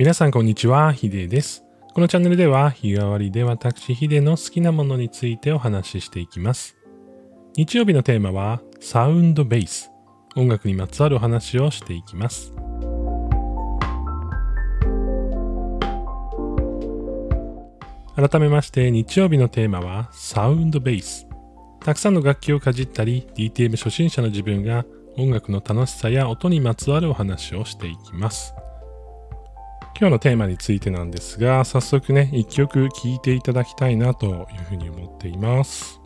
皆さんこんにちは、ヒデです。このチャンネルでは日替わりで私ヒデの好きなものについてお話ししていきます。日曜日のテーマはサウンドベース。音楽にまつわるお話をしていきます。改めまして日曜日のテーマはサウンドベース。たくさんの楽器をかじったり DTM 初心者の自分が音楽の楽しさや音にまつわるお話をしていきます。今日のテーマについてなんですが、早速ね、一曲聴いていただきたいなというふうに思っています。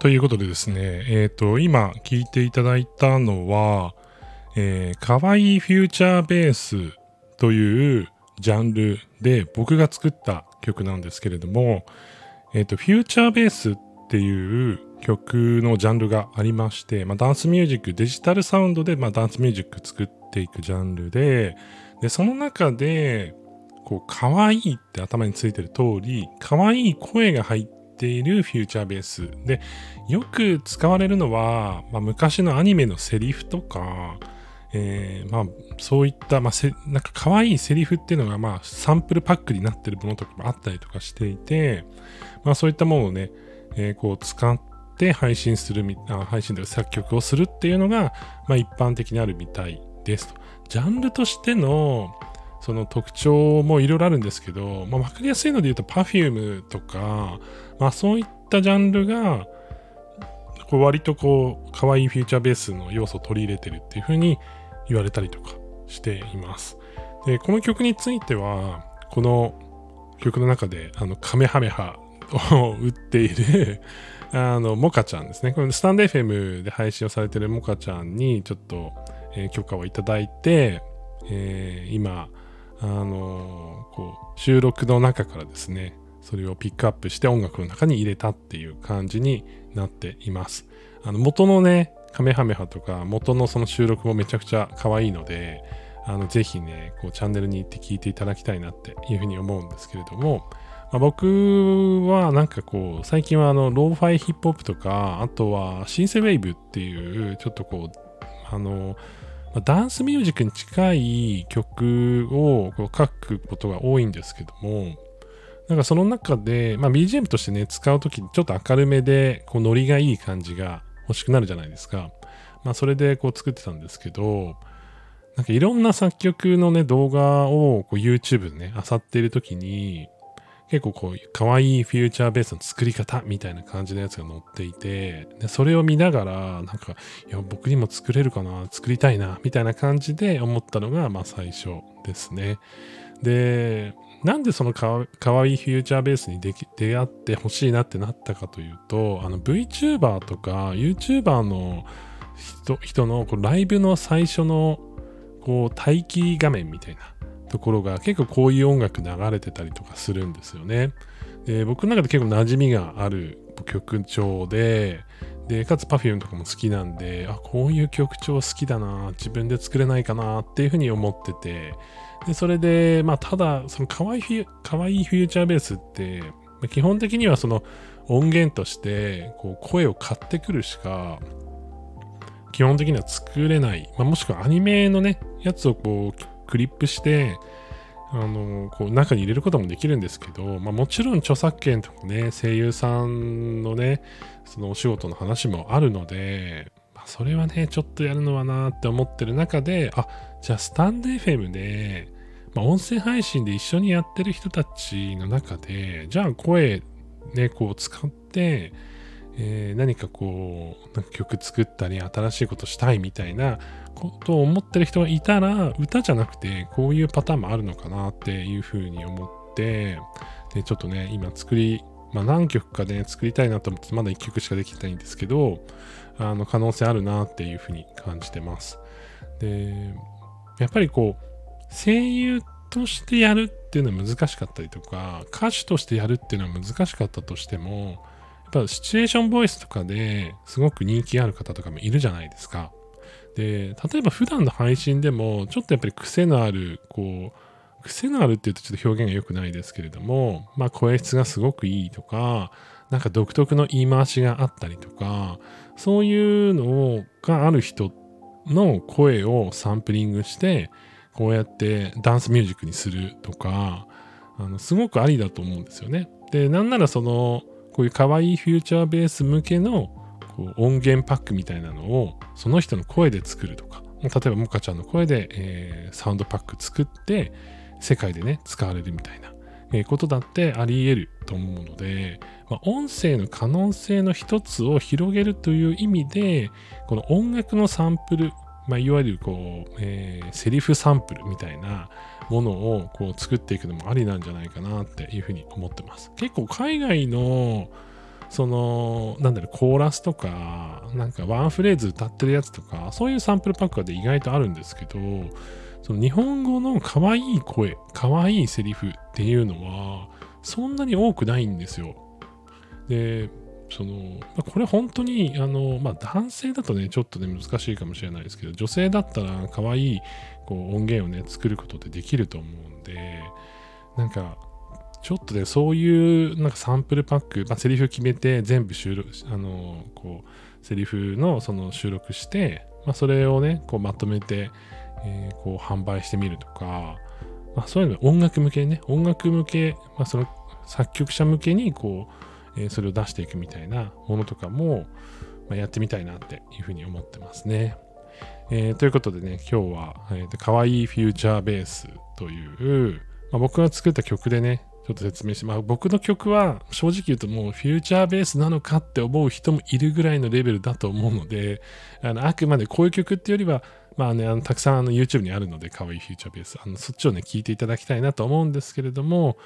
ということでですね、え、ー、と、今聞いていただいたのは、えー、かわいいフューチャーベースというジャンルで僕が作った曲なんですけれども、え、ー、と、フューチャーベースっていう曲のジャンルがありまして、まあ、ダンスミュージック、デジタルサウンドで、まあ、ダンスミュージック作っていくジャンルで、で、その中で、こう、可愛いって頭についてる通り、可愛い声が入ってているフューチャーベース。で、よく使われるのは、まあ、昔のアニメのセリフとか、えー、まあ、そういった、まあ、なんか可愛いセリフっていうのが、まあ、サンプルパックになってるものとかもあったりとかしていて、まあ、そういったものをね、えー、こう使って配信するあ、配信で作曲をするっていうのが、まあ、一般的にあるみたいですと。ジャンルとしての、その特徴もいろいろあるんですけど、まあ、わかりやすいので言うと Perfume とか、まあ、そういったジャンルが、こう割とこう、可愛いフィーチャーベースの要素を取り入れてるっていう風に言われたりとかしています。で、この曲については、この曲の中で、あの、カメハメハを打っている あの、モカちゃんですね。これスタンド FM で配信をされてるモカちゃんにちょっと、えー、許可をいただいて、えー、今、あの、こう、収録の中からですね、それをピックアップして音楽の中に入れたっていう感じになっています。あの、元のね、カメハメハとか、元のその収録もめちゃくちゃ可愛いので、あの、ぜひね、こう、チャンネルに行って聞いていただきたいなっていうふうに思うんですけれども、まあ、僕はなんかこう、最近はあの、ローファイヒップホップとか、あとはシンセウェイブっていう、ちょっとこう、あの、ダンスミュージックに近い曲を書くことが多いんですけども、なんかその中で、まあ、BGM としてね、使うときにちょっと明るめで、こう、ノリがいい感じが欲しくなるじゃないですか。まあ、それでこう作ってたんですけど、なんかいろんな作曲のね、動画をこう YouTube でね、漁っているときに、結構こう、可愛いフューチャーベースの作り方みたいな感じのやつが載っていて、でそれを見ながら、なんか、いや、僕にも作れるかな、作りたいな、みたいな感じで思ったのが、まあ最初ですね。で、なんでそのかかわいいフューチャーベースに出会ってほしいなってなったかというと、あの VTuber とか YouTuber の人人のこうライブの最初のこう待機画面みたいなところが結構こういう音楽流れてたりとかするんですよね。で僕の中で結構馴染みがある曲調で、で、かつ Perfume とかも好きなんで、あ、こういう曲調好きだな、自分で作れないかなっていうふうに思ってて、で、それで、まあ、ただ、その可愛いフュいフューチャーベースって、基本的にはその音源として、こう、声を買ってくるしか、基本的には作れない。まあ、もしくはアニメのね、やつをこう、クリップして、あの、こう、中に入れることもできるんですけど、まあ、もちろん著作権とかね、声優さんのね、そのお仕事の話もあるので、まあそれはね、ちょっとやるのはなって思ってる中で、あ、じゃあスタンド FM で、まあ、音声配信で一緒にやってる人たちの中で、じゃあ声ね、こう使って、えー、何かこう、なんか曲作ったり、新しいことしたいみたいなことを思ってる人がいたら、歌じゃなくて、こういうパターンもあるのかなっていうふうに思って、で、ちょっとね、今作り、まあ何曲かね、作りたいなと思って、まだ1曲しかできてないんですけど、あの、可能性あるなっていうふうに感じてます。で、やっぱりこう、声優としてやるっていうのは難しかったりとか、歌手としてやるっていうのは難しかったとしても、やっぱシチュエーションボイスとかですごく人気ある方とかもいるじゃないですか。で、例えば普段の配信でも、ちょっとやっぱり癖のある、こう、癖のあるって言うとちょっと表現が良くないですけれども、まあ声質がすごくいいとか、なんか独特の言い回しがあったりとか、そういうのがある人の声をサンプリングして、こうやってダンスミュージックにするとか、あのすごくありだと思うんですよね。で、なんならその、こういう可愛いフューチャーベース向けのこう音源パックみたいなのをその人の声で作るとか、例えばモカちゃんの声で、えー、サウンドパック作って世界でね、使われるみたいな、えー、ことだってあり得ると思うので、まあ、音声の可能性の一つを広げるという意味で、この音楽のサンプル、まあ、いわゆるこう、えー、セリフサンプルみたいなものをこう作っていくのもありなんじゃないかなっていうふうに思ってます。結構海外のその、なんだろう、コーラスとか、なんかワンフレーズ歌ってるやつとか、そういうサンプルパックで意外とあるんですけど、その日本語の可愛い声、可愛いセリフっていうのは、そんなに多くないんですよ。で、その、これ本当に、あの、まあ、男性だとね、ちょっとね、難しいかもしれないですけど、女性だったら可愛いこう音源をね、作ることってできると思うんで、なんか、ちょっとね、そういうなんかサンプルパック、まあ、セリフ決めて全部収録、あの、こう、セリフのその収録して、まあ、それをね、こうまとめて、えー、こう販売してみるとか、まあ、そういうの音楽向けね、音楽向け、まあ、その作曲者向けにこう、えー、それを出していくみたいなものとかも、まあ、やってみたいなっていうふうに思ってますね。えー、ということでね、今日は、えー、かわいいフューチャーベースという、まあ、僕が作った曲でね、ちょっと説明して、まあ、僕の曲は正直言うともうフューチャーベースなのかって思う人もいるぐらいのレベルだと思うので、あのあくまでこういう曲っていうよりは、まあね、あのたくさんあの YouTube にあるので、かわいいフューチャーベース、あのそっちをね、聞いていただきたいなと思うんですけれども、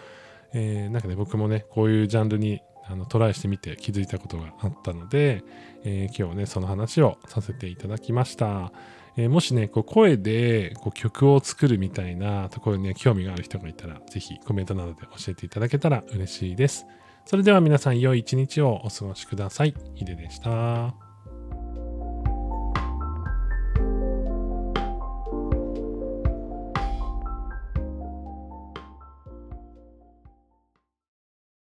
えー、なんかね、僕もね、こういうジャンルにあのトライしてみて気づいたことがあったので、えー、今日ね、その話をさせていただきました。えー、もしね、こう声でこう曲を作るみたいなところにね、興味がある人がいたら、是非コメントなどで教えていただけたら嬉しいです。それでは皆さん良い一日をお過ごしください。ヒデでした。